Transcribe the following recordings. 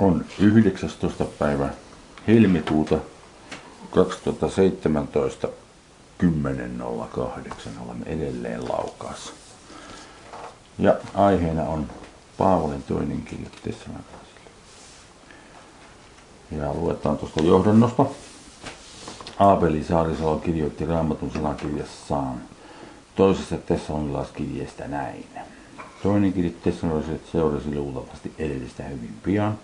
on 19. päivä helmikuuta 2017 10.08. Olemme edelleen laukaassa. Ja aiheena on Paavolin toinen kirja Tessalonilaisille. Ja luetaan tuosta johdannosta. Aapeli Saarisalo kirjoitti Raamatun sanakirjassaan toisessa Tessalonilaiskirjeestä näin. Toinen kirja Tessalonilaisille seurasi luultavasti edellistä hyvin pian,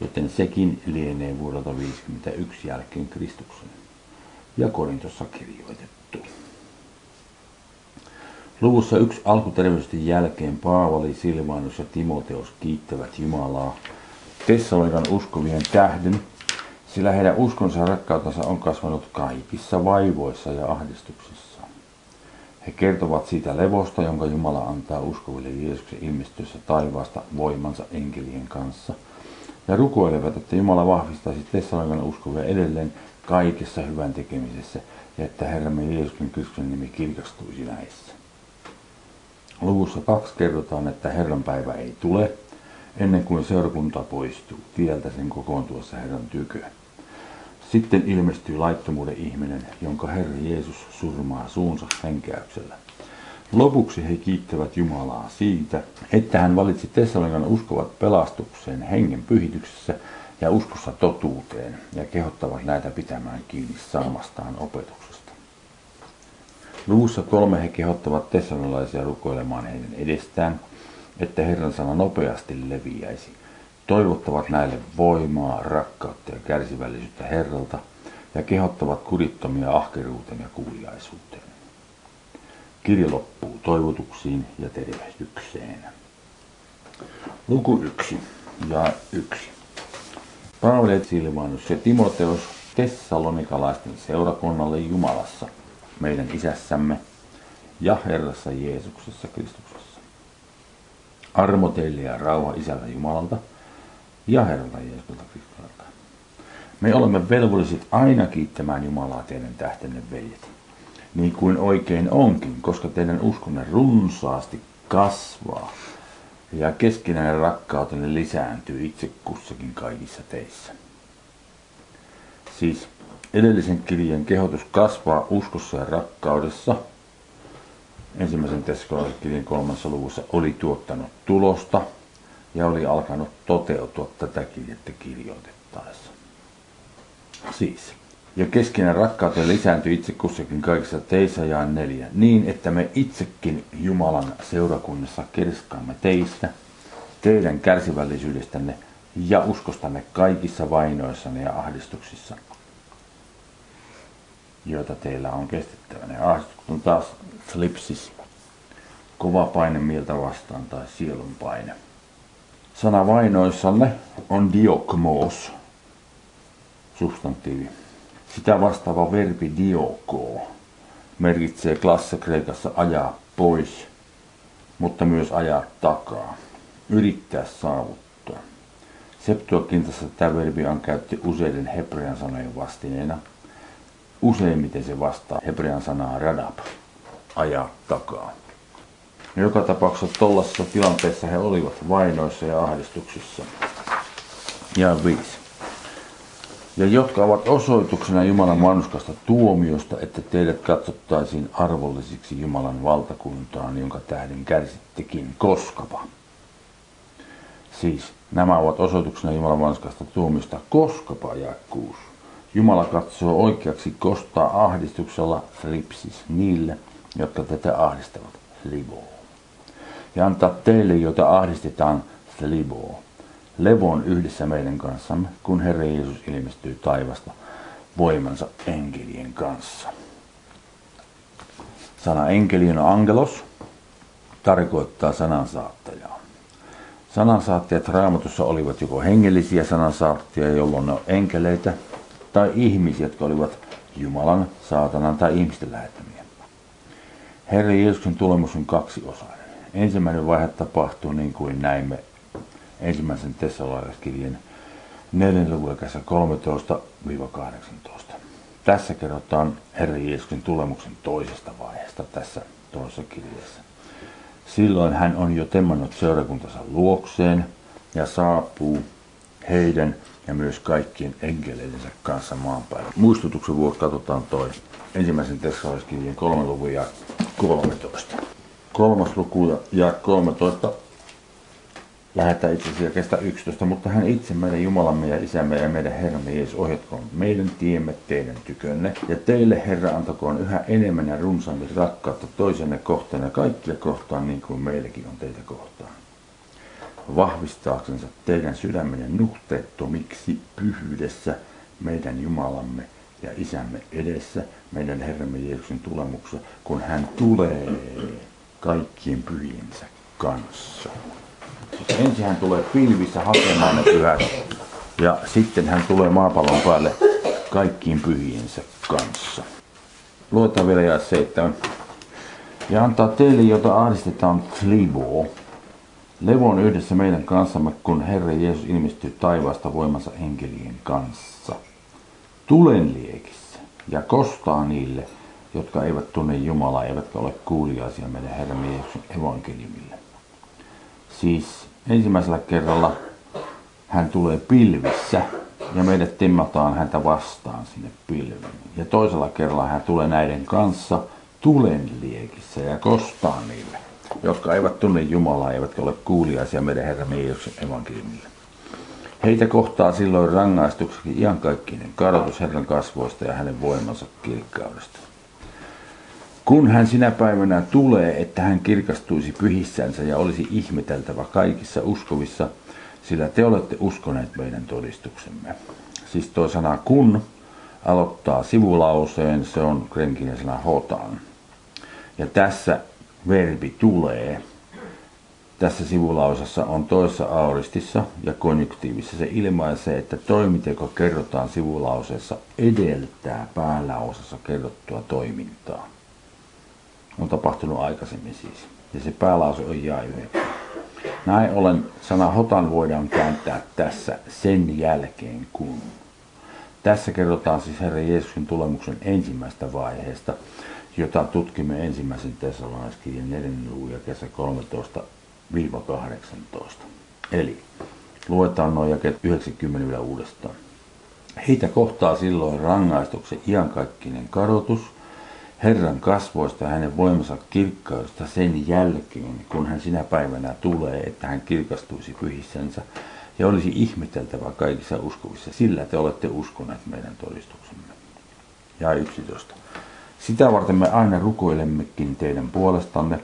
joten sekin lienee vuodelta 51 jälkeen Kristuksen ja Korintossa kirjoitettu. Luvussa yksi alkuterveysten jälkeen Paavali, Silvanus ja Timoteos kiittävät Jumalaa Tessalonikan uskovien tähden, sillä heidän uskonsa ja rakkautensa on kasvanut kaikissa vaivoissa ja ahdistuksissa. He kertovat siitä levosta, jonka Jumala antaa uskoville Jeesuksen ilmestyessä taivaasta voimansa enkelien kanssa – ja rukoilevat, että Jumala vahvistaisi Tessalonikan uskovia edelleen kaikessa hyvän tekemisessä ja että Herramme Jeesuksen Kristuksen nimi kirkastuisi näissä. Luvussa kaksi kerrotaan, että Herran päivä ei tule ennen kuin seurakunta poistuu tieltä sen kokoontuessa Herran tykö. Sitten ilmestyy laittomuuden ihminen, jonka Herra Jeesus surmaa suunsa henkäyksellä. Lopuksi he kiittävät Jumalaa siitä, että hän valitsi Tessalonikan uskovat pelastukseen hengen pyhityksessä ja uskossa totuuteen ja kehottavat näitä pitämään kiinni saamastaan opetuksesta. Luvussa kolme he kehottavat tessalonilaisia rukoilemaan heidän edestään, että Herran sana nopeasti leviäisi. Toivottavat näille voimaa, rakkautta ja kärsivällisyyttä Herralta ja kehottavat kurittomia ahkeruuteen ja kuuliaisuuteen. Kirja loppuu toivotuksiin ja tervehdykseen. Luku 1 ja 1. Paavali Silvanus ja Timoteus Tessalonikalaisten seurakunnalle Jumalassa, meidän isässämme ja Herrassa Jeesuksessa Kristuksessa. Armo teille ja rauha isältä Jumalalta ja Herralta Jeesukselta Kristukselta. Me olemme velvolliset aina kiittämään Jumalaa teidän tähtenne veljet niin kuin oikein onkin, koska teidän uskonne runsaasti kasvaa ja keskinäinen rakkautenne lisääntyy itse kussakin kaikissa teissä. Siis edellisen kirjan kehotus kasvaa uskossa ja rakkaudessa ensimmäisen Tessalonikalaiskirjan kolmannessa luvussa oli tuottanut tulosta ja oli alkanut toteutua tätä kirjettä kirjoitettaessa. Siis ja keskinen rakkauteen lisääntyy itse kussakin kaikissa teissä ja neljä, niin että me itsekin Jumalan seurakunnassa kerskaamme teistä, teidän kärsivällisyydestänne ja uskostanne kaikissa vainoissanne ja ahdistuksissa, joita teillä on kestettävänä. Ja ahdistukset on taas slipsis, kova paine mieltä vastaan tai sielun paine. Sana vainoissanne on diokmos, substantiivi. Sitä vastaava verbi dioko merkitsee klassikreikassa ajaa pois, mutta myös ajaa takaa, yrittää saavuttaa. Septuagintassa tämä verbi on käytti useiden hebrean sanojen vastineena. Useimmiten se vastaa hebrean sanaa radab, ajaa takaa. Ja joka tapauksessa tuollaisessa tilanteessa he olivat vainoissa ja ahdistuksissa. Ja viisi ja jotka ovat osoituksena Jumalan vanhuskasta tuomiosta, että teidät katsottaisiin arvollisiksi Jumalan valtakuntaan, jonka tähden kärsittekin koskapa. Siis nämä ovat osoituksena Jumalan vanhuskasta tuomiosta koskapa jakkuus. Jumala katsoo oikeaksi kostaa ahdistuksella ripsis niille, jotka tätä ahdistavat liboo. Ja antaa teille, joita ahdistetaan, liboo levon yhdessä meidän kanssamme, kun Herra Jeesus ilmestyy taivasta voimansa enkelien kanssa. Sana enkeli on angelos, tarkoittaa sanansaattajaa. Sanansaattajat raamatussa olivat joko hengellisiä sanansaattajia, jolloin on enkeleitä, tai ihmisiä, jotka olivat Jumalan, saatanan tai ihmisten lähettämiä. Herra Jeesuksen tulemus on kaksi osainen. Ensimmäinen vaihe tapahtuu niin kuin näimme ensimmäisen Tessalonikalaiskirjeen 4. luvun 13-18. Tässä kerrotaan Herra Jeesuksen tulemuksen toisesta vaiheesta tässä toisessa kirjassa. Silloin hän on jo temmannut seurakuntansa luokseen ja saapuu heidän ja myös kaikkien enkeleidensä kanssa maan päällä. Muistutuksen vuoksi katsotaan toi ensimmäisen tessalaiskirjeen kolme luvun ja 13. Kolmas luku ja 13 lähetään itse asiassa kestä 11, mutta hän itse meidän Jumalamme ja Isämme ja meidän Herramme Jeesus ohjatkoon meidän tiemme teidän tykönne. Ja teille Herra antakoon yhä enemmän ja runsaammin rakkautta toisenne kohtaan ja kaikkia kohtaan niin kuin meillekin on teitä kohtaan. Vahvistaaksensa teidän sydämenne nuhteettomiksi pyhyydessä meidän Jumalamme ja Isämme edessä, meidän Herramme Jeesuksen tulemuksessa, kun hän tulee kaikkien pyhiensä kanssa. Ensin hän tulee pilvissä hakemaan ne pyhät ja sitten hän tulee maapallon päälle kaikkiin pyhiensä kanssa. Luetaan vielä ja seitsemän. Ja antaa teille, jota ahdistetaan Tlibo, levon yhdessä meidän kanssamme, kun Herra Jeesus ilmestyy taivaasta voimansa enkelien kanssa. Tulen liekissä ja kostaa niille, jotka eivät tunne Jumalaa, eivätkä ole kuuliaisia meidän Herran Jeesuksen evankeliumille. Siis ensimmäisellä kerralla hän tulee pilvissä ja meidät timmataan häntä vastaan sinne pilveen. Ja toisella kerralla hän tulee näiden kanssa tulen liekissä ja kostaa niille, jotka eivät tunne Jumalaa eivätkä ole kuuliaisia meidän Herran Jeesuksen evankeliumille. Heitä kohtaa silloin rangaistukseksi iankaikkinen kadotus Herran kasvoista ja hänen voimansa kirkkaudesta. Kun hän sinä päivänä tulee, että hän kirkastuisi pyhissänsä ja olisi ihmeteltävä kaikissa uskovissa, sillä te olette uskoneet meidän todistuksemme. Siis tuo sana kun aloittaa sivulauseen, se on krenkinen sana hotan. Ja tässä verbi tulee. Tässä sivulausassa on toisessa auristissa ja konjunktiivissa. Se ilmaisee, että toiminteko kerrotaan sivulauseessa edeltää pääläosassa kerrottua toimintaa on tapahtunut aikaisemmin siis. Ja se päälause on jae 9. Näin ollen sana hotan voidaan kääntää tässä sen jälkeen kun. Tässä kerrotaan siis Herra Jeesuksen tulemuksen ensimmäistä vaiheesta, jota tutkimme ensimmäisen tesalonaiskirjan 4. luvun ja kesä 13-18. Eli luetaan noin jakeet 90 uudestaan. Heitä kohtaa silloin rangaistuksen iankaikkinen kadotus – Herran kasvoista ja hänen voimansa kirkkaudesta sen jälkeen, kun hän sinä päivänä tulee, että hän kirkastuisi pyhissänsä ja olisi ihmeteltävä kaikissa uskovissa. Sillä te olette uskoneet meidän todistuksemme. Ja 11. Sitä varten me aina rukoilemmekin teidän puolestanne,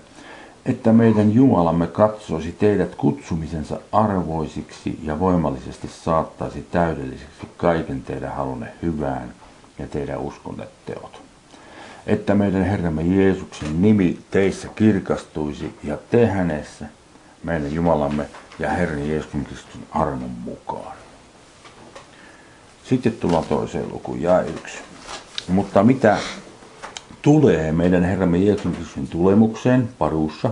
että meidän Jumalamme katsoisi teidät kutsumisensa arvoisiksi ja voimallisesti saattaisi täydelliseksi kaiken teidän halunne hyvään ja teidän uskonne teot että meidän Herramme Jeesuksen nimi teissä kirkastuisi ja te hänessä, meidän Jumalamme ja Herran Jeesuksen Kristuksen armon mukaan. Sitten tullaan toiseen lukuun, ja yksi. Mutta mitä tulee meidän Herramme Jeesuksen Kristuksen tulemukseen paruussa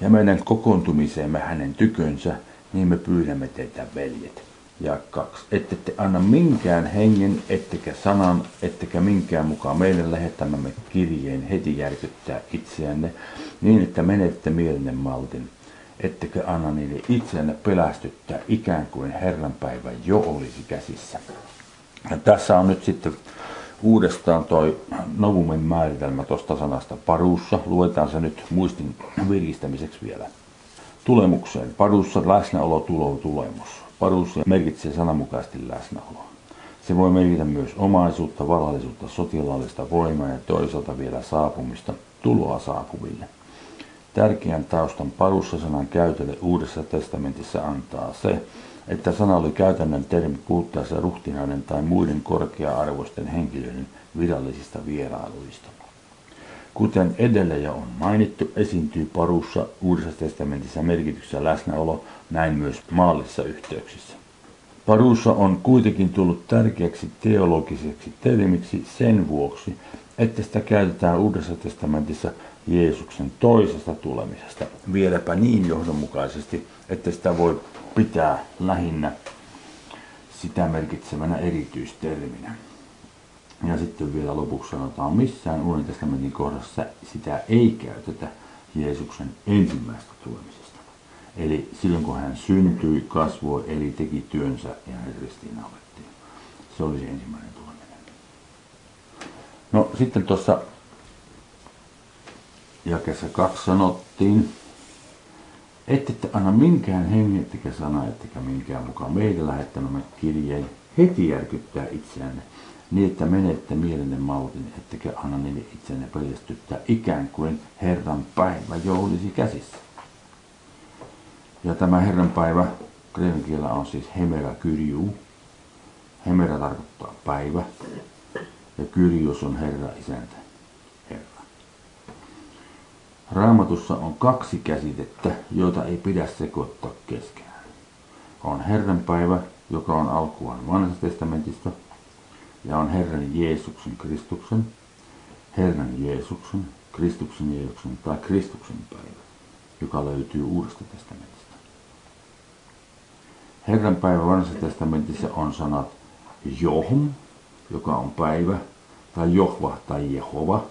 ja meidän kokoontumiseemme hänen tykönsä, niin me pyydämme teitä veljet ja kaksi. Ette te anna minkään hengen, ettekä sanan, ettekä minkään mukaan meidän lähettämämme kirjeen heti järkyttää itseänne, niin että menette mielenne maltin. Ettekä anna niille itseänne pelästyttää, ikään kuin Herran päivä jo olisi käsissä. Ja tässä on nyt sitten uudestaan toi novumen määritelmä tuosta sanasta paruussa. Luetaan se nyt muistin viristämiseksi vielä. Tulemukseen. Paruussa läsnäolo tulo tulemus Paruus merkitsee sananmukaisesti läsnäoloa. Se voi merkitä myös omaisuutta, varallisuutta, sotilaallista voimaa ja toisaalta vielä saapumista tuloa saapuville. Tärkeän taustan parussa sanan käytölle Uudessa testamentissa antaa se, että sana oli käytännön termi puhuttaessa ruhtinaiden tai muiden korkea-arvoisten henkilöiden virallisista vierailuista. Kuten edellä jo on mainittu, esiintyy parussa Uudessa testamentissa merkityksessä läsnäolo, näin myös maallisissa yhteyksissä. Parussa on kuitenkin tullut tärkeäksi teologiseksi termiksi sen vuoksi, että sitä käytetään Uudessa testamentissa Jeesuksen toisesta tulemisesta. Vieläpä niin johdonmukaisesti, että sitä voi pitää lähinnä sitä merkitsevänä erityisterminä. Ja sitten vielä lopuksi sanotaan, missään Uuden testamentin kohdassa sitä ei käytetä Jeesuksen ensimmäistä tulemisesta. Eli silloin kun hän syntyi, kasvoi, eli teki työnsä ja hänet ristiinnaulettiin. Se oli se ensimmäinen tuleminen. No sitten tuossa jakessa kaksi sanottiin, ette anna minkään hengen, ettekä sana, ettekä minkään mukaan meidän lähettämämme kirjeen heti järkyttää itseänne, niin että menette mielenne mautin, ettekä anna niille itsenne peljestyttää ikään kuin Herran päivä jo olisi käsissä. Ja tämä Herran päivä kreikan on siis Hemera Kyrjuu. Hemera tarkoittaa päivä ja Kyrjus on Herra isäntä, Herra. Raamatussa on kaksi käsitettä, joita ei pidä sekoittaa keskenään. On Herran päivä, joka on alkuaan vanhasta testamentista, ja on Herran Jeesuksen Kristuksen, Herran Jeesuksen, Kristuksen Jeesuksen tai Kristuksen päivä, joka löytyy Uudesta testamentista. Herran päivä vanhassa testamentissa on sanat Johm, joka on päivä, tai Johva tai Jehova.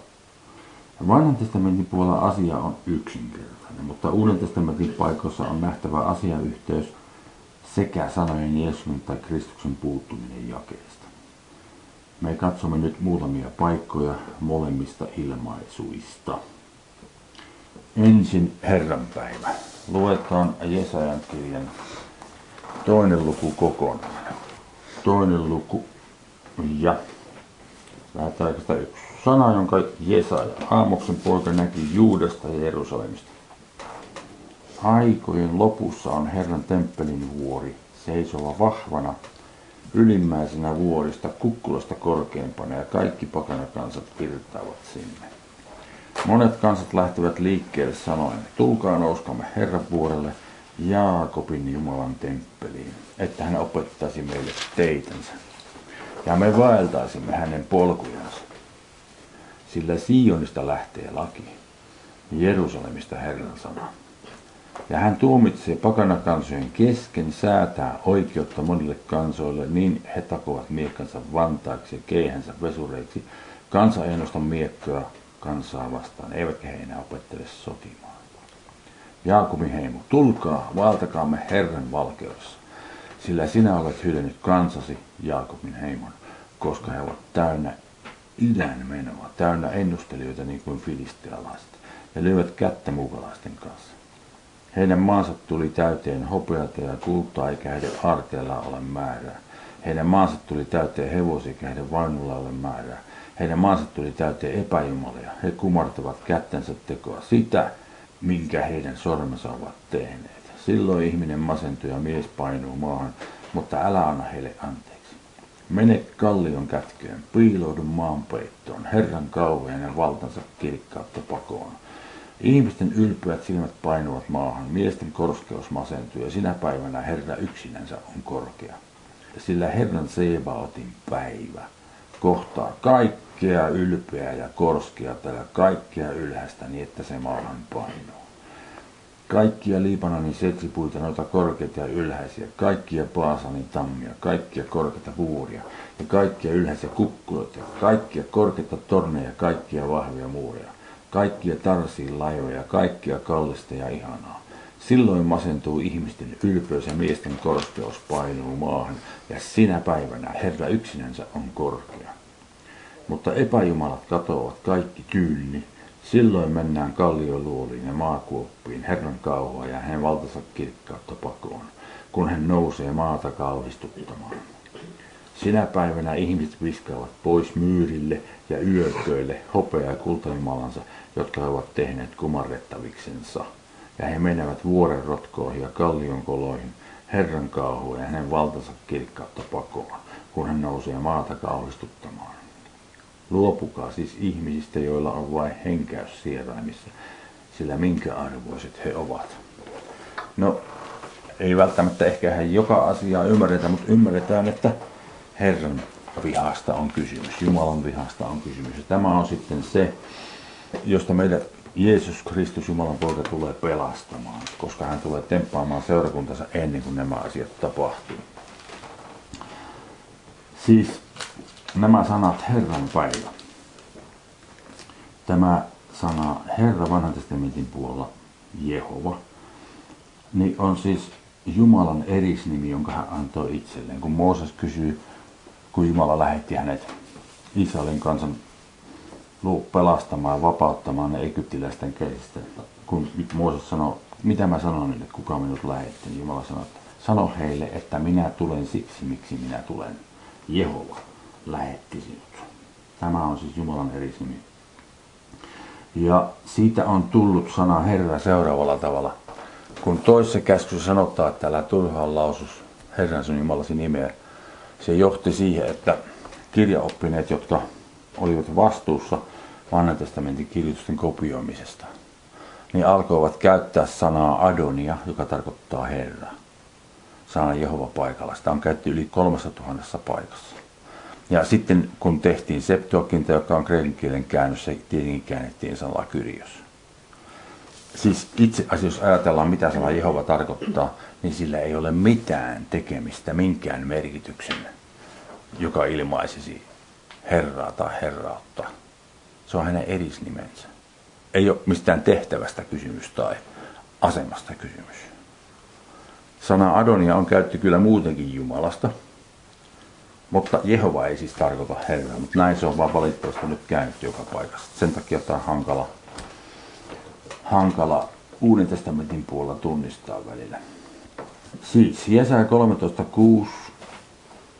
Vanhan testamentin puolella asia on yksinkertainen, mutta Uuden testamentin paikoissa on nähtävä asiayhteys sekä sanojen Jeesuksen tai Kristuksen puuttuminen jakeesta. Me katsomme nyt muutamia paikkoja molemmista ilmaisuista. Ensin Herran päivä. Luetaan Jesajan kirjan toinen luku kokonaan. Toinen luku ja lähdetään yksi sana, jonka Jesaja, Aamoksen poika, näki Juudesta ja Jerusalemista. Aikojen lopussa on Herran temppelin vuori, seisova vahvana, ylimmäisenä vuorista, kukkulasta korkeimpana ja kaikki pakanakansat virtaavat sinne. Monet kansat lähtevät liikkeelle sanoen, tulkaa nouskamme Herran vuorelle – Jaakobin Jumalan temppeliin, että hän opettaisi meille teitänsä. Ja me vaeltaisimme hänen polkujansa. Sillä Sionista lähtee laki, Jerusalemista Herran sana. Ja hän tuomitsee pakanakansojen kesken, säätää oikeutta monille kansoille, niin he takovat miekkansa vantaaksi ja keihänsä vesureiksi. Kansa ei nosta miekkoa kansaa vastaan, eivätkä he enää opettele sotimaan. Jaakobin heimo, tulkaa, valtakaamme Herran valkeudessa, sillä sinä olet hylännyt kansasi, Jaakobin heimon, koska he ovat täynnä idän menoa, täynnä ennustelijoita niin kuin filistealaiset, ja lyövät kättä muukalaisten kanssa. Heidän maansa tuli täyteen hopeata ja kultaa, eikä heidän arteella ole määrää. Heidän maansa tuli täyteen hevosia, eikä heidän vainulla ole määrää. Heidän maansa tuli täyteen epäjumalia. He kumartavat kättensä tekoa sitä, minkä heidän sormensa ovat tehneet. Silloin ihminen masentuu ja mies painuu maahan, mutta älä anna heille anteeksi. Mene kallion kätköön, piiloudu maanpeittoon, Herran kauhean ja valtansa kirkkautta pakoon. Ihmisten ylpyät silmät painuvat maahan, miesten korskeus masentuu ja sinä päivänä Herra yksinänsä on korkea. Sillä Herran Sebaotin päivä kohtaa kaikkea ylpeää ja korskeata ja kaikkea ylhäistä niin, että se maahan painuu. Kaikkia Liibanonin setsipuita, noita korkeita ja ylhäisiä, kaikkia Paasanin tammia, kaikkia korkeita vuoria ja kaikkia ylhäisiä kukkuloita, kaikkia korkeita torneja, kaikkia vahvia muureja, kaikkia tarsiin laivoja, kaikkia kallista ja ihanaa. Silloin masentuu ihmisten ylpeys ja miesten korskeus painuu maahan, ja sinä päivänä Herra yksinänsä on korkea. Mutta epäjumalat katoavat kaikki tyynni, silloin mennään kallioluoliin ja maakuoppiin Herran kauhua ja hänen valtansa kirkkautta pakoon, kun hän nousee maata kauhistuttamaan. Sinä päivänä ihmiset viskaavat pois myyrille ja yököille hopea- ja kultajumalansa, jotka he ovat tehneet kumarrettaviksensa ja he menevät vuoren rotkoihin ja kallion koloihin, Herran kauhua ja hänen valtansa kirkkautta pakoon, kun hän nousee maata kauhistuttamaan. Luopukaa siis ihmisistä, joilla on vain henkäys sieraimissa, sillä minkä arvoiset he ovat. No, ei välttämättä ehkä hän joka asiaa ymmärretä, mutta ymmärretään, että Herran vihasta on kysymys, Jumalan vihasta on kysymys. Ja tämä on sitten se, josta meidän Jeesus Kristus, Jumalan poika, tulee pelastamaan, koska hän tulee temppaamaan seurakuntansa ennen kuin nämä asiat tapahtuu. Siis nämä sanat Herran päivä. Tämä sana Herra vanhan testamentin puolella, Jehova, niin on siis Jumalan erisnimi, jonka hän antoi itselleen. Kun Mooses kysyy, kun Jumala lähetti hänet Israelin kansan pelastamaan ja vapauttamaan ne egyptiläisten käsistä. Kun Mooses sanoi, mitä mä sanon niille, kuka minut lähetti, niin Jumala sanoi, että sano heille, että minä tulen siksi, miksi minä tulen. Jehova lähetti sinut. Tämä on siis Jumalan erisnimi. Ja siitä on tullut sana Herra seuraavalla tavalla. Kun toisessa käskyssä sanotaan, että älä turhaan lausus Herran sun Jumalasi nimeä, se johti siihen, että kirjaoppineet, jotka olivat vastuussa vanhan testamentin kirjoitusten kopioimisesta, niin alkoivat käyttää sanaa Adonia, joka tarkoittaa Herra. Sana Jehova paikalla. Sitä on käytetty yli kolmessa tuhannessa paikassa. Ja sitten kun tehtiin Septuaginta, joka on kreikan kielen käännös, se tietenkin käännettiin sanalla Kyrios. Siis itse asiassa, jos ajatellaan, mitä sana Jehova tarkoittaa, niin sillä ei ole mitään tekemistä minkään merkityksen, joka ilmaisisi Herraa tai Herrautta. Se on hänen erisnimensä. Ei ole mistään tehtävästä kysymys tai asemasta kysymys. Sana Adonia on käytetty kyllä muutenkin Jumalasta, mutta Jehova ei siis tarkoita Herraa, mutta näin se on vaan valitettavasti nyt käynyt joka paikassa. Sen takia tämä on hankala, hankala Uuden testamentin puolella tunnistaa välillä. Siis Jesaja 13, 6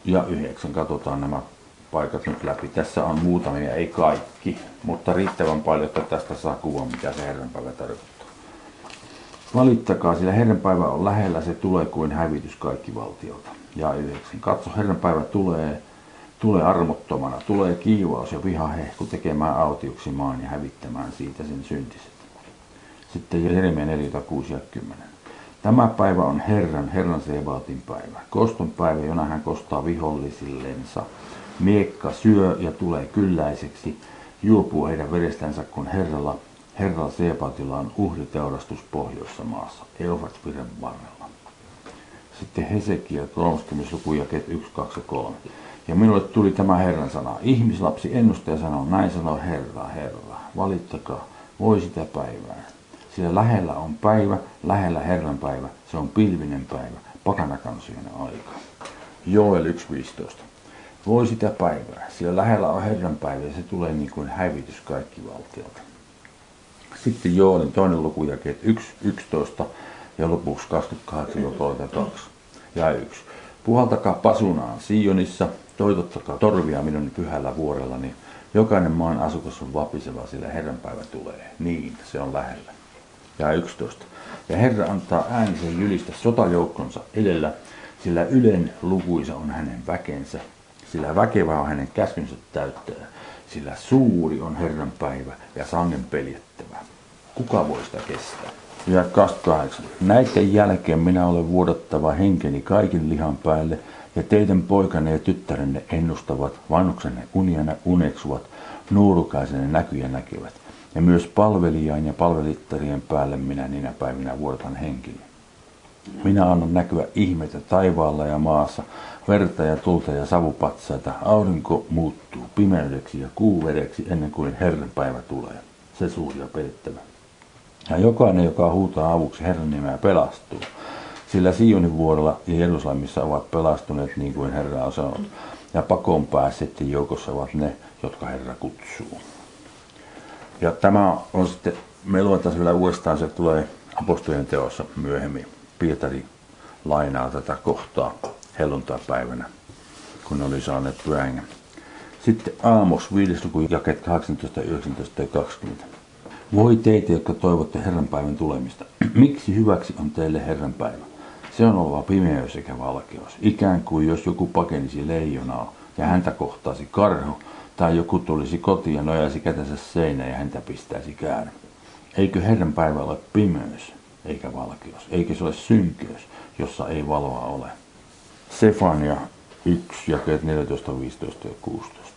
ja 9. Katsotaan nämä paikat nyt läpi. Tässä on muutamia, ei kaikki, mutta riittävän paljon, että tästä saa kuvan, mitä se Herran päivä tarkoittaa. Valittakaa, sillä Herran päivä on lähellä, se tulee kuin hävitys kaikki valtiolta. Ja yhdeksän. Katso, Herran päivä tulee, tulee armottomana, tulee kiivaus ja vihahehku tekemään autioksi maan ja hävittämään siitä sen syntiset. Sitten Jeremia 4, 6 ja 10. Tämä päivä on Herran, Herran Sebaatin päivä. Koston päivä, jona hän kostaa vihollisillensa. Miekka syö ja tulee kylläiseksi, juopuu heidän verestänsä, kun Herralla, Herralla Sebaatilla on uhriteurastus pohjoissa maassa, Eufratviren varrella. Sitten Hesekiel 30. luku jakeet 1, 2 ja 3. Ja minulle tuli tämä Herran sana. Ihmislapsi ennustaja sanoo, näin sanoo Herra, Herra. Valittakaa, voi sitä päivää. Sillä lähellä on päivä, lähellä Herran päivä. Se on pilvinen päivä, pakanakansojen aika. Joel 1.15. Voi sitä päivää, sillä lähellä on Herran päivä ja se tulee niin kuin hävitys kaikki valtiolta. Sitten Joelin toinen luku jakeet 1.11 ja lopuksi 28-32 ja 1. Puhaltakaa pasunaan Sionissa, toitottakaa torvia minun pyhällä vuorella, niin jokainen maan asukas on vapiseva, sillä Herran päivä tulee. Niin, se on lähellä. Ja 11. Ja Herra antaa äänisen jylistä sotajoukkonsa edellä, sillä ylen lukuisa on hänen väkensä, sillä väkevä on hänen käskynsä täyttää, sillä suuri on Herran päivä ja sangen peljettävä. Kuka voi sitä kestää? Ja 28. Näiden jälkeen minä olen vuodattava henkeni kaikin lihan päälle, ja teidän poikanne ja tyttärenne ennustavat, vanhuksenne uniana uneksuvat, nuorukaisenne näkyjä näkevät. Ja myös palvelijain ja palvelittarien päälle minä niinä päivinä vuodatan henkini. Minä annan näkyä ihmeitä taivaalla ja maassa, verta ja tulta ja savupatsaita. Aurinko muuttuu pimeydeksi ja kuuvedeksi ennen kuin Herran päivä tulee. Se suuri ja peittävä. Ja jokainen, joka huutaa avuksi Herran nimeä, pelastuu. Sillä Sionin vuorella ja Jerusalemissa ovat pelastuneet niin kuin Herra on sanonut. Ja pakoon päässeiden joukossa ovat ne, jotka Herra kutsuu. Ja tämä on sitten, me luetaan vielä uudestaan, se tulee apostolien teossa myöhemmin. Pietari lainaa tätä kohtaa helluntapäivänä, kun oli saaneet pyhän. Sitten Aamos 5. luku jakeet 18, 19 ja 20. Voi teitä, jotka toivotte Herran päivän tulemista. Miksi hyväksi on teille Herran päivä? Se on oleva pimeys eikä valkeus. Ikään kuin jos joku pakenisi leijonaa ja häntä kohtaisi karhu, tai joku tulisi kotiin ja nojaisi kätensä seinään ja häntä pistäisi käärä. Eikö Herran päivä ole pimeys eikä valkeus? Eikö se ole synkeys, jossa ei valoa ole? Sefania 1, jakeet 14, 15 ja 16.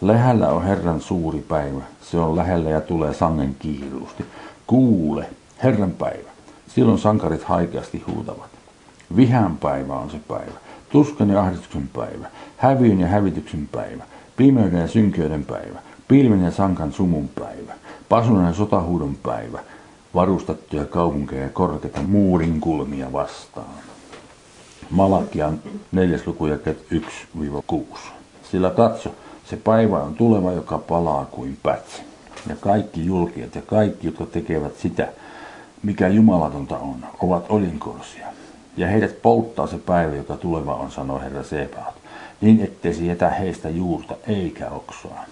Lähellä on Herran suuri päivä. Se on lähellä ja tulee sangen kiiruusti. Kuule, Herran päivä. Silloin sankarit haikeasti huutavat. Vihan päivä on se päivä. Tuskan ja ahdistuksen päivä. Hävyyn ja hävityksen päivä. Pimeyden ja synkeyden päivä. Pilven ja sankan sumun päivä. Pasunan ja sotahuudon päivä. varustettuja kaupunkeja ja korkeita muurinkulmia vastaan. Malakian neljäs luku 1-6. Sillä katso, se päivä on tuleva, joka palaa kuin pätsi. Ja kaikki julkijat ja kaikki, jotka tekevät sitä, mikä jumalatonta on, ovat olinkorsia. Ja heidät polttaa se päivä, joka tuleva on, sanoi Herra Sebaat, niin ettei se jätä heistä juurta eikä oksaa.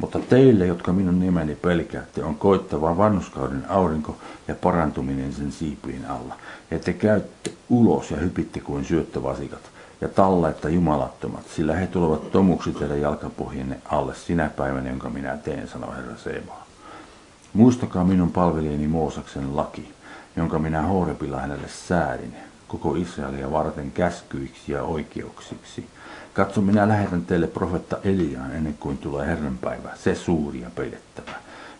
Mutta teille, jotka minun nimeni pelkäätte, on koittava vannuskauden aurinko ja parantuminen sen siipien alla. Ja te käytte ulos ja hypitte kuin syöttövasikat ja talleetta jumalattomat, sillä he tulevat tomuksi teidän jalkapohjenne alle sinä päivänä, jonka minä teen, sanoi Herra Seebaa. Muistakaa minun palvelijani Moosaksen laki, jonka minä Horebilla hänelle säädin, koko Israelia varten käskyiksi ja oikeuksiksi. Katso, minä lähetän teille profetta Eliaan ennen kuin tulee Herran päivä, se suuri ja peidettävä.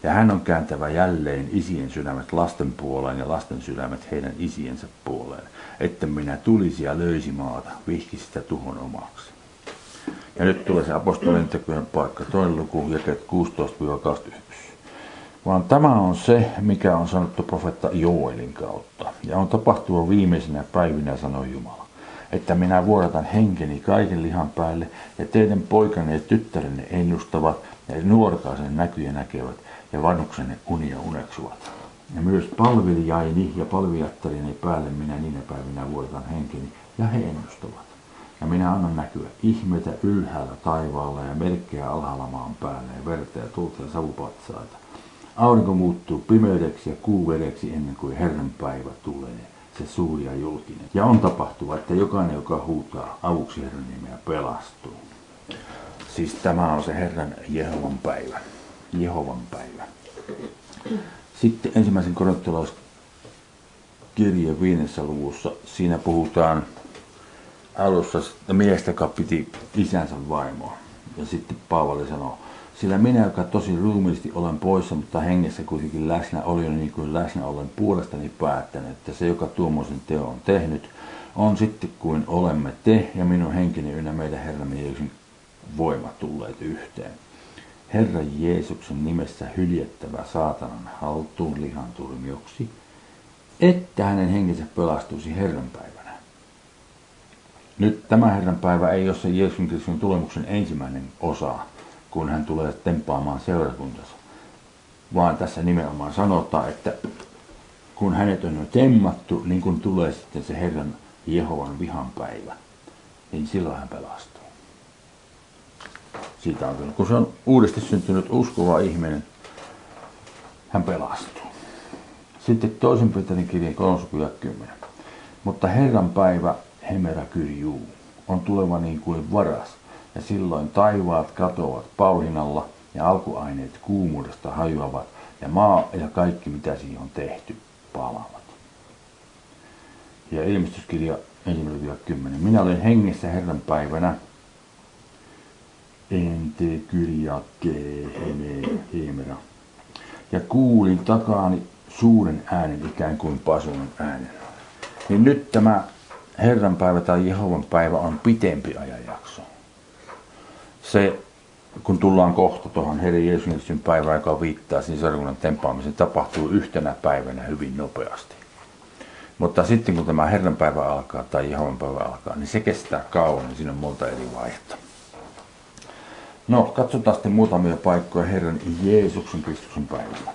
Ja hän on kääntävä jälleen isien sydämet lasten puoleen ja lasten sydämet heidän isiensä puoleen, että minä tulisi ja löysi maata, vihki sitä tuhon omaksi. Ja nyt tulee se apostolien tekojen paikka, toinen luku, jakeet 16-21. Vaan tämä on se, mikä on sanottu profetta Joelin kautta. Ja on tapahtua viimeisenä päivinä, sanoi Jumala että minä vuodatan henkeni kaiken lihan päälle, ja teidän poikanne ja tyttärenne ennustavat, ja nuorkaisen näkyjä näkevät, ja vanhuksenne unia uneksuvat. Ja myös palvelijaini ja palvelijattarini päälle minä niinä päivinä vuodatan henkeni, ja he ennustavat. Ja minä annan näkyä ihmeitä ylhäällä taivaalla ja merkkejä alhaalla maan päällä ja verta ja tulta ja savupatsaita. Aurinko muuttuu pimeydeksi ja kuu vedeksi ennen kuin Herran päivä tulee se suuri ja julkinen. Ja on tapahtuva, että jokainen, joka huutaa avuksi Herran nimeä, pelastuu. Siis tämä on se Herran Jehovan päivä. Jehovan päivä. Sitten ensimmäisen korintolaiskirje viidessä luvussa, siinä puhutaan alussa miestä, joka piti isänsä vaimoa. Ja sitten Paavali sanoo, sillä minä, joka tosi ruumiillisesti olen poissa, mutta hengessä kuitenkin läsnä oli niin kuin läsnä olen puolestani päättänyt, että se, joka tuommoisen teo on tehnyt, on sitten kuin olemme te ja minun henkeni ynnä meidän Herramme Jeesuksen voimat tulleet yhteen. Herra Jeesuksen nimessä hyljettävä saatanan haltuun lihan turmioksi, että hänen henkensä pelastuisi Herran päivänä. Nyt tämä Herran päivä ei ole se Jeesuksen Kristuksen tulemuksen ensimmäinen osa, kun hän tulee tempaamaan seurakuntansa. Vaan tässä nimenomaan sanotaan, että kun hänet on jo temmattu, niin kun tulee sitten se Herran Jehovan vihan päivä, niin silloin hän pelastuu. Siitä on kyllä. Kun se on uudesti syntynyt uskova ihminen, hän pelastuu. Sitten toisen Pietarin kirjan 30. Mutta Herran päivä, Hemera kyrjuu, on tuleva niin kuin varas, ja silloin taivaat katoavat pauhinalla ja alkuaineet kuumuudesta hajoavat ja maa ja kaikki mitä siihen on tehty palavat. Ja ilmestyskirja 10. Minä olen hengessä Herran päivänä. Ente kyrjakee hemera. Ja kuulin takaani suuren äänen ikään kuin pasun äänen. Niin nyt tämä Herran päivä tai Jehovan päivä on pitempi ajanjakso se, kun tullaan kohta tuohon Herran Jeesuksen päivään, joka viittaa seurakunnan tempaamiseen, tapahtuu yhtenä päivänä hyvin nopeasti. Mutta sitten kun tämä Herran päivä alkaa tai Jehovan päivä alkaa, niin se kestää kauan, niin siinä on monta eri vaihetta. No, katsotaan sitten muutamia paikkoja Herran Jeesuksen Kristuksen päivänä.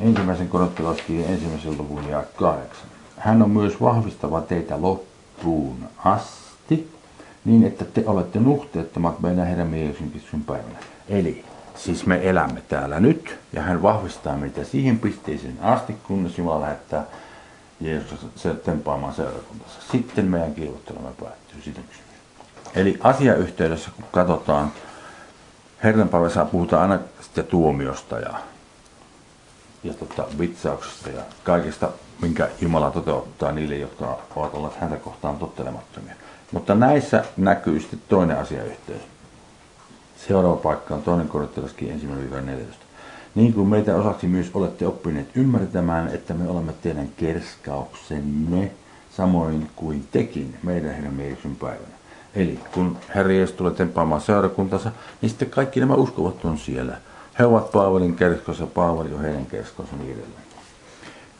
Ensimmäisen korottelauskirjan ensimmäisen luvun ja kahdeksan. Hän on myös vahvistava teitä loppuun asti, niin että te olette nuhteettomat meidän Herran Jeesuksen Kristuksen päivänä. Eli siis me elämme täällä nyt ja hän vahvistaa meitä siihen pisteeseen asti, kunnes Jumala lähettää Jeesus tempaamaan seurakuntansa. Sitten meidän kilvottelumme päättyy sitä. Eli asiayhteydessä, kun katsotaan, Herran päivässä puhutaan aina sitten tuomiosta ja, ja tota, vitsauksesta ja kaikesta, minkä Jumala toteuttaa niille, jotka ovat olleet häntä kohtaan tottelemattomia. Mutta näissä näkyy sitten toinen asiayhteys. Seuraava paikka on toinen korinttilaskin ensimmäinen 14. Niin kuin meitä osaksi myös olette oppineet ymmärtämään, että me olemme teidän kerskauksenne, samoin kuin tekin meidän Herran päivänä. Eli kun Herra Jeesus tulee tempaamaan seurakuntansa, niin sitten kaikki nämä uskovat on siellä. He ovat Paavalin kerskossa, Paavali on heidän kerskonsa niin edelleen.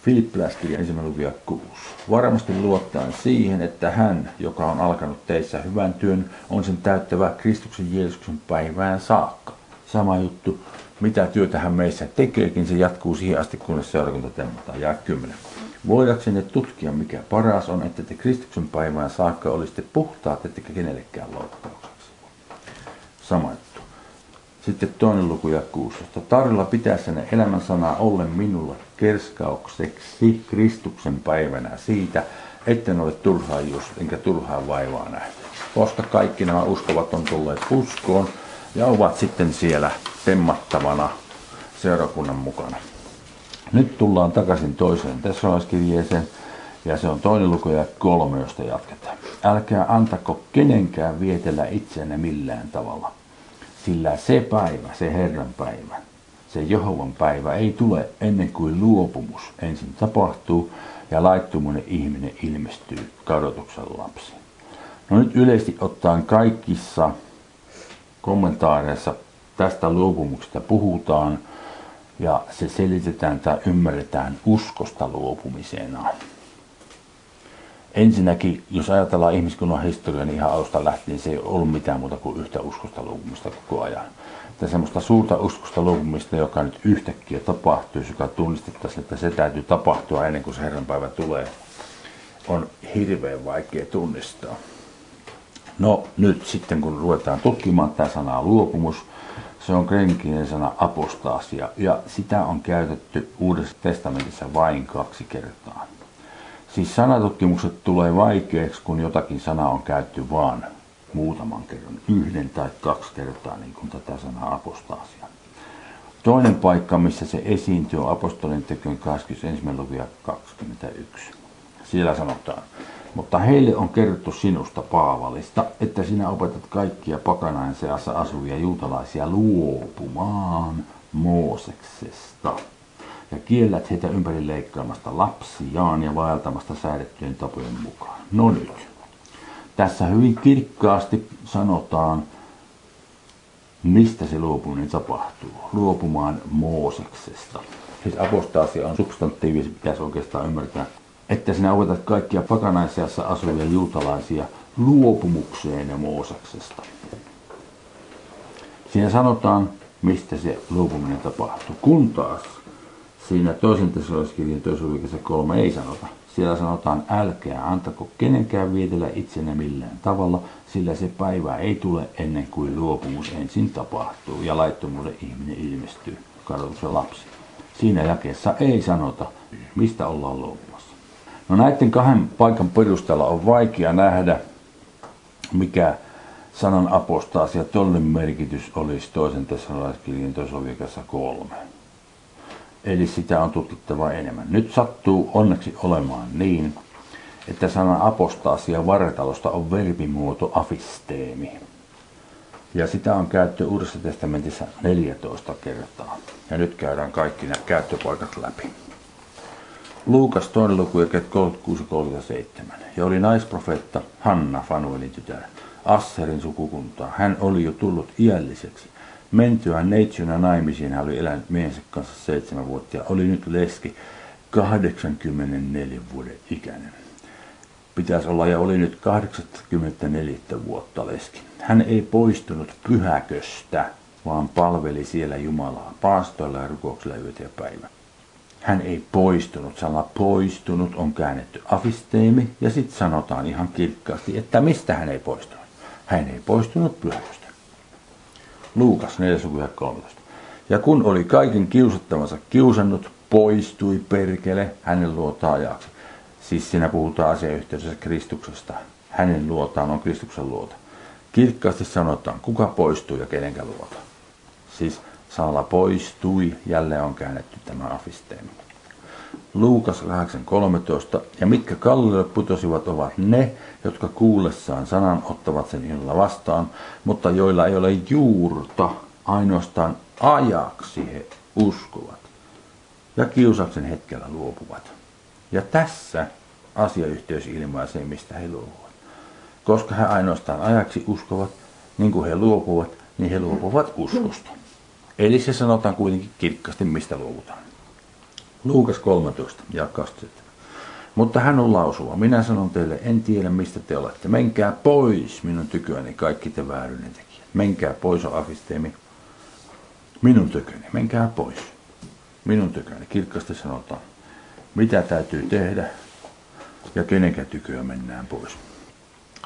Filippiläiskirja ensimmäinen luvia 6. Varmasti luottaen siihen, että hän, joka on alkanut teissä hyvän työn, on sen täyttävä Kristuksen Jeesuksen päivään saakka. Sama juttu, mitä työtä hän meissä tekeekin, se jatkuu siihen asti, kunnes seurakunta temmataan. Ja 10. Voidaksenne tutkia, mikä paras on, että te Kristuksen päivään saakka olisitte puhtaat, ettekä kenellekään loukkaukseksi. Sama juttu. Sitten toinen luku ja 16. Tarjolla pitäessänne elämän sanaa ollen minulla kerskaukseksi Kristuksen päivänä siitä, etten ole turhaa just, enkä turhaa vaivaa nähnyt. Koska kaikki nämä uskovat on tulleet uskoon ja ovat sitten siellä temmattavana seurakunnan mukana. Nyt tullaan takaisin toiseen tessalaiskirjeeseen, ja se on toinen luku ja kolme, josta jatketaan. Älkää antako kenenkään vietellä itseänne millään tavalla, sillä se päivä, se Herran päivä, se Jehovan päivä ei tule ennen kuin luopumus ensin tapahtuu ja laittomuuden ihminen ilmestyy kadotuksen lapsi. No nyt yleisesti ottaen kaikissa kommentaareissa tästä luopumuksesta puhutaan ja se selitetään tai ymmärretään uskosta luopumisena. Ensinnäkin, jos ajatellaan ihmiskunnan historiaa, niin ihan alusta lähtien se ei ollut mitään muuta kuin yhtä uskosta luopumista koko ajan. Että semmoista suurta uskosta luopumista, joka nyt yhtäkkiä tapahtuu, joka tunnistettaisiin, että se täytyy tapahtua ennen kuin se Herran päivä tulee, on hirveän vaikea tunnistaa. No nyt sitten kun ruvetaan tutkimaan tämä sanaa luopumus, se on kreikkinen sana apostaasia ja sitä on käytetty Uudessa testamentissa vain kaksi kertaa. Siis sanatutkimukset tulee vaikeaksi, kun jotakin sanaa on käytetty vain muutaman kerran, yhden tai kaksi kertaa, niin kuin tätä sanaa apostaasia. Toinen paikka, missä se esiintyy, on apostolin tekojen 21. luvia 21. Siellä sanotaan, mutta heille on kerrottu sinusta, Paavalista, että sinä opetat kaikkia pakanain seassa asuvia juutalaisia luopumaan Mooseksesta ja kiellät heitä ympäri leikkaamasta lapsiaan ja vaeltamasta säädettyjen tapojen mukaan. No nyt. Tässä hyvin kirkkaasti sanotaan, mistä se luopuminen tapahtuu. Luopumaan Mooseksesta. Siis apostaasia on substantiivi, se pitäisi oikeastaan ymmärtää että sinä opetat kaikkia pakanaisiassa asuvia juutalaisia luopumukseen ja Moosaksesta. Siinä sanotaan, mistä se luopuminen tapahtuu. Kun taas siinä toisen tesalaiskirjan toisen kolme ei sanota. Siellä sanotaan, älkää antako kenenkään vietellä itsenne millään tavalla, sillä se päivä ei tule ennen kuin luopumus ensin tapahtuu ja laittomuuden ihminen ilmestyy, kadotuksen lapsi. Siinä jakeessa ei sanota, mistä ollaan luopunut. No näiden kahden paikan perusteella on vaikea nähdä, mikä sanan apostaasia tollin merkitys olisi toisen tessalaiskirjan toisessa kolme. Eli sitä on tutkittava enemmän. Nyt sattuu onneksi olemaan niin, että sanan apostaasia varretalosta on verbimuoto afisteemi. Ja sitä on käytetty Uudessa testamentissa 14 kertaa. Ja nyt käydään kaikki nämä käyttöpaikat läpi. Luukas toinen luku, 36-37. Ja oli naisprofeetta Hanna, Fanuelin tytär, Asserin sukukuntaa. Hän oli jo tullut iälliseksi. Mentyään neitsynä naimisiin hän oli elänyt miehensä kanssa seitsemän vuotta ja oli nyt leski 84 vuoden ikäinen. Pitäisi olla ja oli nyt 84 vuotta leski. Hän ei poistunut pyhäköstä, vaan palveli siellä Jumalaa paastoilla ja rukouksilla yötä ja päivä hän ei poistunut. Sana poistunut on käännetty afisteemi ja sitten sanotaan ihan kirkkaasti, että mistä hän ei poistunut. Hän ei poistunut pyhäköstä. Luukas 4.13. Ja kun oli kaiken kiusattavansa kiusannut, poistui perkele hänen luotaan ajaksi. Siis siinä puhutaan asiayhteydessä Kristuksesta. Hänen luotaan on Kristuksen luota. Kirkkaasti sanotaan, kuka poistuu ja kenenkä luota. Siis Saala poistui, jälleen on käännetty tämä afisteemi. Luukas 8.13. Ja mitkä kallille putosivat ovat ne, jotka kuullessaan sanan ottavat sen innolla vastaan, mutta joilla ei ole juurta, ainoastaan ajaksi he uskovat. Ja kiusaksen hetkellä luopuvat. Ja tässä asiayhteys ilmaisee, mistä he luopuvat. Koska he ainoastaan ajaksi uskovat, niin kuin he luopuvat, niin he luopuvat uskosta. Eli se sanotaan kuitenkin kirkkaasti, mistä luovutaan. Luukas 13 ja 27. Mutta hän on lausuva. Minä sanon teille, en tiedä mistä te olette. Menkää pois minun tyköni kaikki te vääryyden tekijät. Menkää pois on afisteemi. Minun tyköni. Menkää pois. Minun tyköni. Kirkkaasti sanotaan. Mitä täytyy tehdä ja kenenkä tyköä mennään pois.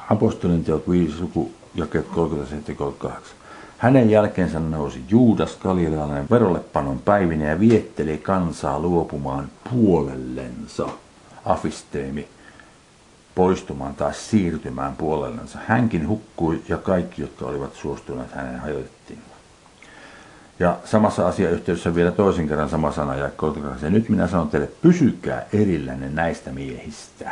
Apostolin teot 5 luku jakeet 37-38. Hänen jälkeensä nousi Juudas galilealainen verollepanon päivinä ja vietteli kansaa luopumaan puolellensa. Afisteemi poistumaan tai siirtymään puolellensa. Hänkin hukkui ja kaikki, jotka olivat suostuneet hänen hajotettiin. Ja samassa asiayhteydessä vielä toisen kerran sama sana ja 38. Ja nyt minä sanon teille, pysykää erillänne näistä miehistä.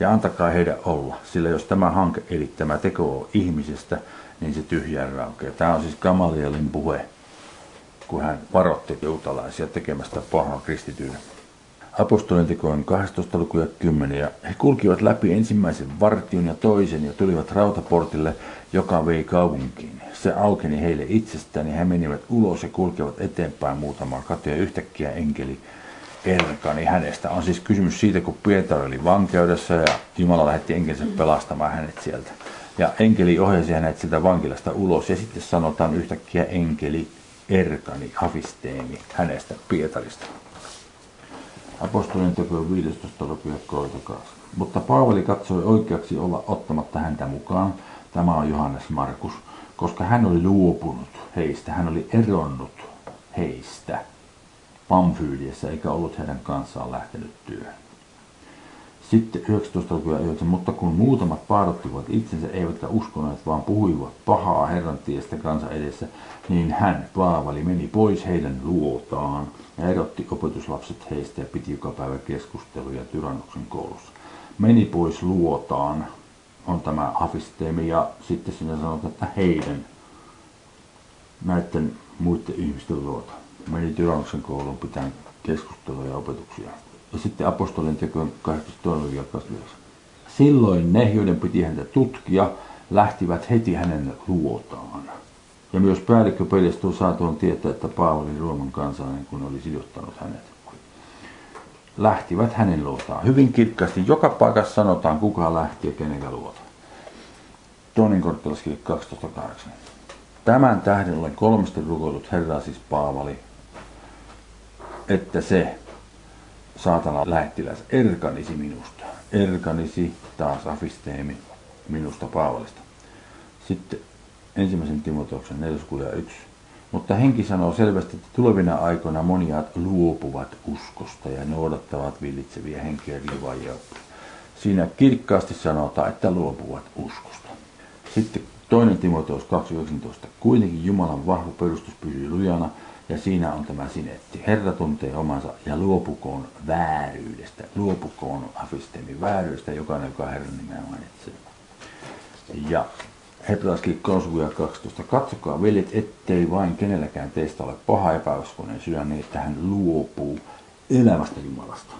Ja antakaa heidän olla, sillä jos tämä hanke, eli tämä teko on ihmisestä, niin se tyhjään raukeaa. Tämä on siis Gamalielin puhe, kun hän varoitti juutalaisia tekemästä pahaa kristityille. Apostolien tekojen 12. luku ja 10. Ja he kulkivat läpi ensimmäisen vartion ja toisen ja tulivat rautaportille, joka vei kaupunkiin. Se aukeni heille itsestään ja he menivät ulos ja kulkevat eteenpäin muutamaa katua ja yhtäkkiä enkeli erkani hänestä. On siis kysymys siitä, kun Pietari oli vankeudessa ja Jumala lähetti enkelinsä pelastamaan hänet sieltä. Ja enkeli ohjasi hänet sieltä vankilasta ulos ja sitten sanotaan yhtäkkiä enkeli erkani, afisteemi hänestä Pietarista. Apostolien teko 15. luku 32. Mutta Paavali katsoi oikeaksi olla ottamatta häntä mukaan. Tämä on Johannes Markus, koska hän oli luopunut heistä, hän oli eronnut heistä Pamfyyliessä eikä ollut heidän kanssaan lähtenyt työhön. Sitten 19. lukuja 9, mutta kun muutamat paadottivat itsensä eivätkä uskoneet, vaan puhuivat pahaa Herran tiestä kansa edessä, niin hän, Paavali, meni pois heidän luotaan ja erotti opetuslapset heistä ja piti joka päivä keskusteluja Tyrannuksen koulussa. Meni pois luotaan, on tämä afisteemi, ja sitten sinä sanotaan, että heidän, näiden muiden ihmisten luota. Meni Tyrannuksen kouluun pitää keskusteluja ja opetuksia ja sitten apostolien tekojen 82. Silloin ne, joiden piti häntä tutkia, lähtivät heti hänen luotaan. Ja myös päällikkö Pelestuu saatoon tietää, että Paavali Rooman kansalainen, kun oli sidottanut hänet. Lähtivät hänen luotaan. Hyvin kirkkaasti. Joka paikassa sanotaan, kuka lähti ja kenenkä luota. Toinen korttelaskirja 12.8. Tämän tähden olen kolmesti rukoillut Herraa, siis Paavali, että se, saatana lähettiläs erkanisi minusta. Erkanisi taas afisteemi minusta Paavalista. Sitten ensimmäisen Timoteoksen 4 1. Mutta henki sanoo selvästi, että tulevina aikoina moniat luopuvat uskosta ja noudattavat villitseviä henkiä rivaajia. Siinä kirkkaasti sanotaan, että luopuvat uskosta. Sitten toinen Timoteus 2.19. Kuitenkin Jumalan vahva perustus pysyy lujana, ja siinä on tämä sinetti. Herra tuntee omansa ja luopukoon vääryydestä. Luopukoon afisteemin vääryydestä, jokainen, joka Herran nimeä mainitsee. Ja Hebrealaiskirja 3 12. Katsokaa, veljet, ettei vain kenelläkään teistä ole paha epäuskoinen sydän niin, että hän luopuu elämästä Jumalasta.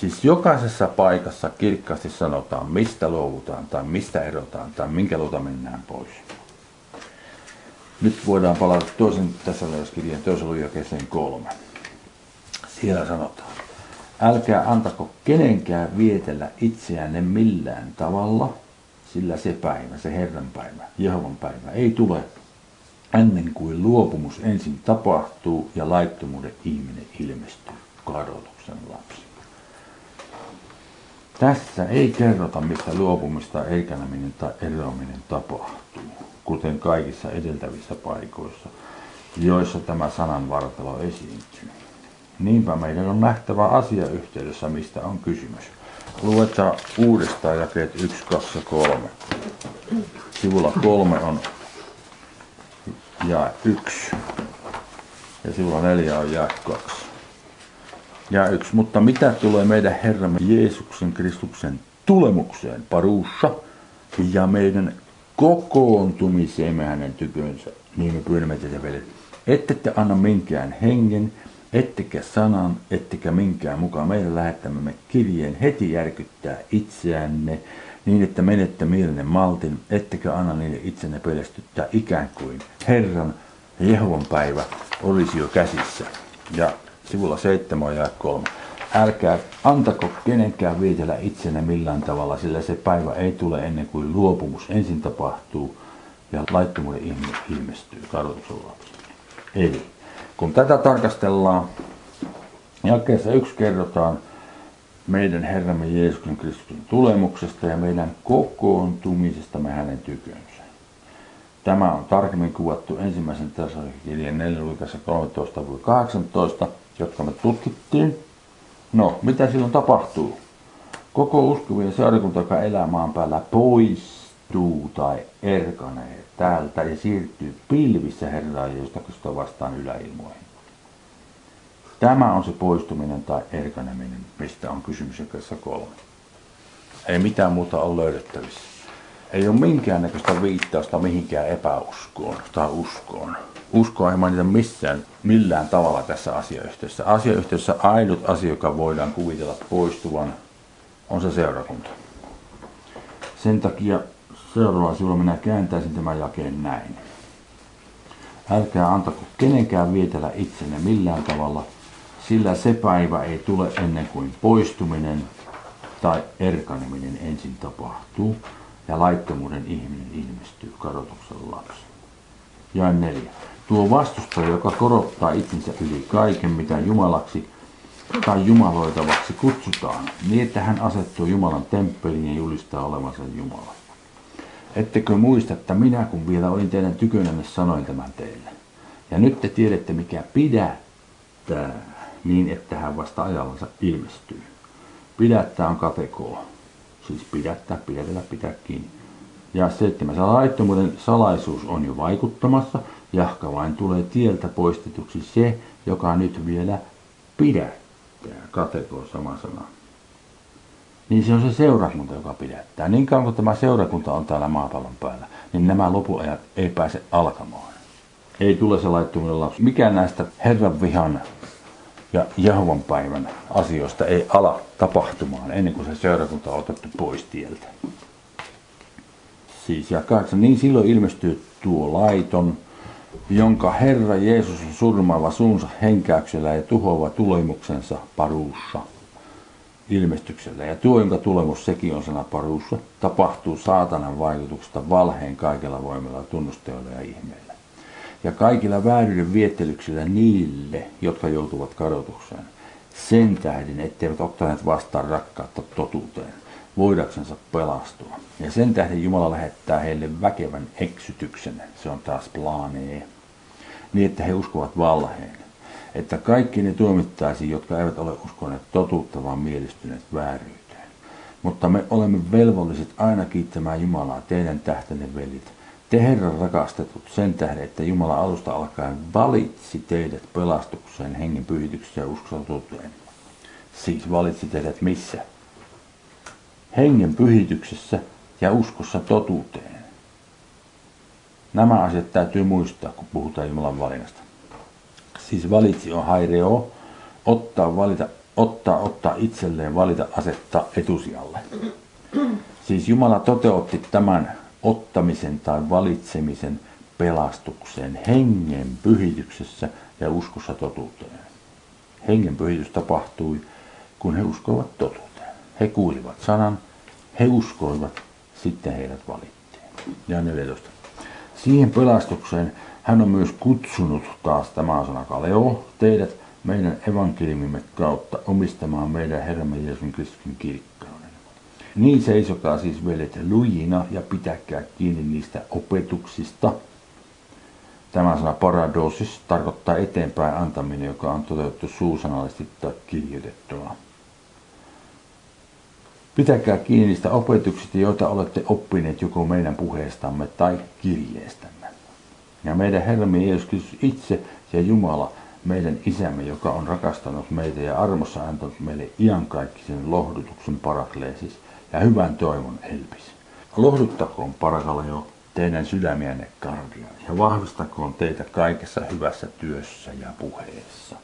Siis jokaisessa paikassa kirkkaasti sanotaan, mistä luovutaan tai mistä erotaan tai minkä luota mennään pois. Nyt voidaan palata toisen tässä kirjeen toisen lujakeeseen kolme. Siellä sanotaan, älkää antako kenenkään vietellä itseänne millään tavalla, sillä se päivä, se Herran päivä, Jehovan päivä, ei tule ennen kuin luopumus ensin tapahtuu ja laittomuuden ihminen ilmestyy, kadotuksen lapsi. Tässä ei kerrota, mistä luopumista, eikäneminen tai eroaminen tapahtuu kuten kaikissa edeltävissä paikoissa, joissa tämä sanan vartalo esiintyy. Niinpä meidän on nähtävä asiayhteydessä, mistä on kysymys. Luetaan uudestaan jakeet 1, 2 3. Sivulla 3 on ja 1. Ja sivulla 4 on ja 2. Ja 1. Mutta mitä tulee meidän Herramme Jeesuksen Kristuksen tulemukseen, paruussa, ja meidän kokoontumiseemme hänen tykönsä, niin me pyydämme teitä veljet. Ette te anna minkään hengen, ettekä sanan, ettekä minkään mukaan meidän lähettämämme kirjeen heti järkyttää itseänne, niin että menette mielenne maltin, ettekä anna niille itsenne pelästyttää ikään kuin Herran Jehovan päivä olisi jo käsissä. Ja sivulla 7 ja 3. Älkää antako kenenkään viitellä itsenä millään tavalla, sillä se päivä ei tule ennen kuin luopumus ensin tapahtuu ja laittomuuden ihminen ilmestyy kadotuksen lapsi. Eli kun tätä tarkastellaan, jakeessa yksi kerrotaan meidän Herramme Jeesuksen Kristuksen tulemuksesta ja meidän kokoontumisesta hänen tykönsä. Tämä on tarkemmin kuvattu ensimmäisen kirjeen 4 lukassa 13-18, jotka me tutkittiin. No, mitä silloin tapahtuu? Koko uskovien seurakunta, joka elää maan päällä, poistuu tai erkanee täältä ja siirtyy pilvissä Herraa Jeesusta Kristua vastaan yläilmoihin. Tämä on se poistuminen tai erkaneminen, mistä on kysymys jakessa kolme. Ei mitään muuta ole löydettävissä. Ei ole minkäännäköistä viittausta mihinkään epäuskoon tai uskoon. Uskoa ei mainita missään, millään tavalla tässä asiayhteydessä. Asiayhteydessä ainut asia, joka voidaan kuvitella poistuvan, on se seurakunta. Sen takia seuraavalla sivulla minä kääntäisin tämän jakeen näin. Älkää antako kenenkään vietellä itsenne millään tavalla, sillä se päivä ei tule ennen kuin poistuminen tai erkaneminen ensin tapahtuu ja laittomuuden ihminen ilmestyy kadotuksen lapsi. Ja neljä. Tuo vastustaja, joka korottaa itsensä yli kaiken, mitä Jumalaksi tai jumaloitavaksi kutsutaan, niin että hän asettuu Jumalan temppeliin ja julistaa olevansa Jumala. Ettekö muista, että minä kun vielä olin teidän tykönänne sanoin tämän teille. Ja nyt te tiedätte mikä pidättää niin, että hän vasta ajallansa ilmestyy. Pidättää on katekoa. Siis pidättää, pidätellä, pitää kiinni. Ja seitsemäs laittomuuden salaisuus on jo vaikuttamassa. Jahka vain tulee tieltä poistetuksi se, joka nyt vielä pidättää. Kategoria sama sana. Niin se on se seurakunta, joka pidättää. Niin kauan kuin tämä seurakunta on täällä maapallon päällä, niin nämä lopuajat ei pääse alkamaan. Ei tule se laittomuuden lapsi. Mikään näistä Herran vihan ja Jehovan päivän asioista ei ala tapahtumaan ennen kuin se seurakunta on otettu pois tieltä. Siis ja kahdeksan, niin silloin ilmestyy tuo laiton, jonka Herra Jeesus on surmaava suunsa henkäyksellä ja tuhoava tulemuksensa paruussa. Ilmestyksellä. Ja tuo, jonka tulemus sekin on sana paruussa, tapahtuu saatanan vaikutuksesta valheen kaikella voimalla, tunnusteilla ja ihmeillä. Ja kaikilla vääryyden viettelyksillä niille, jotka joutuvat kadotukseen, sen tähden, etteivät ottaneet vastaan rakkautta totuuteen, voidaksensa pelastua. Ja sen tähden Jumala lähettää heille väkevän eksytyksen, se on taas plaanee, niin että he uskovat valheen. Että kaikki ne tuomittaisiin, jotka eivät ole uskoneet totuutta, vaan mielistyneet vääryyteen. Mutta me olemme velvolliset aina kiittämään Jumalaa, teidän tähtenne velit, te Herran rakastetut sen tähden, että Jumala alusta alkaen valitsi teidät pelastukseen, hengen pyhitykseen ja uskototuuteen. Siis valitsi teidät missä? Hengen pyhityksessä ja uskossa totuuteen. Nämä asiat täytyy muistaa, kun puhutaan Jumalan valinnasta. Siis valitsi on haireo, ottaa, valita, ottaa, ottaa itselleen, valita, asettaa etusijalle. Siis Jumala toteutti tämän ottamisen tai valitsemisen pelastukseen hengen pyhityksessä ja uskossa totuuteen. Hengen pyhitys tapahtui, kun he uskoivat totuuteen. He kuulivat sanan, he uskoivat, sitten heidät valittiin. Ja 14. Siihen pelastukseen hän on myös kutsunut taas tämä sana Kaleo, teidät meidän evankeliumimme kautta omistamaan meidän Herramme Jeesuksen Kristuksen kirkkauden. Niin seisokaa siis veljet lujina ja pitäkää kiinni niistä opetuksista. Tämä sana paradosis tarkoittaa eteenpäin antaminen, joka on toteutettu suusanallisesti tai kirjoitettuna. Pitäkää kiinni niistä opetuksista, joita olette oppineet joko meidän puheestamme tai kirjeestämme. Ja meidän Herramme Jeesus Kristus itse ja Jumala, meidän isämme, joka on rakastanut meitä ja armossa antanut meille iankaikkisen lohdutuksen parakleesis, ja hyvän toivon elpis. Lohduttakoon jo teidän sydämiänne kardia ja vahvistakoon teitä kaikessa hyvässä työssä ja puheessa.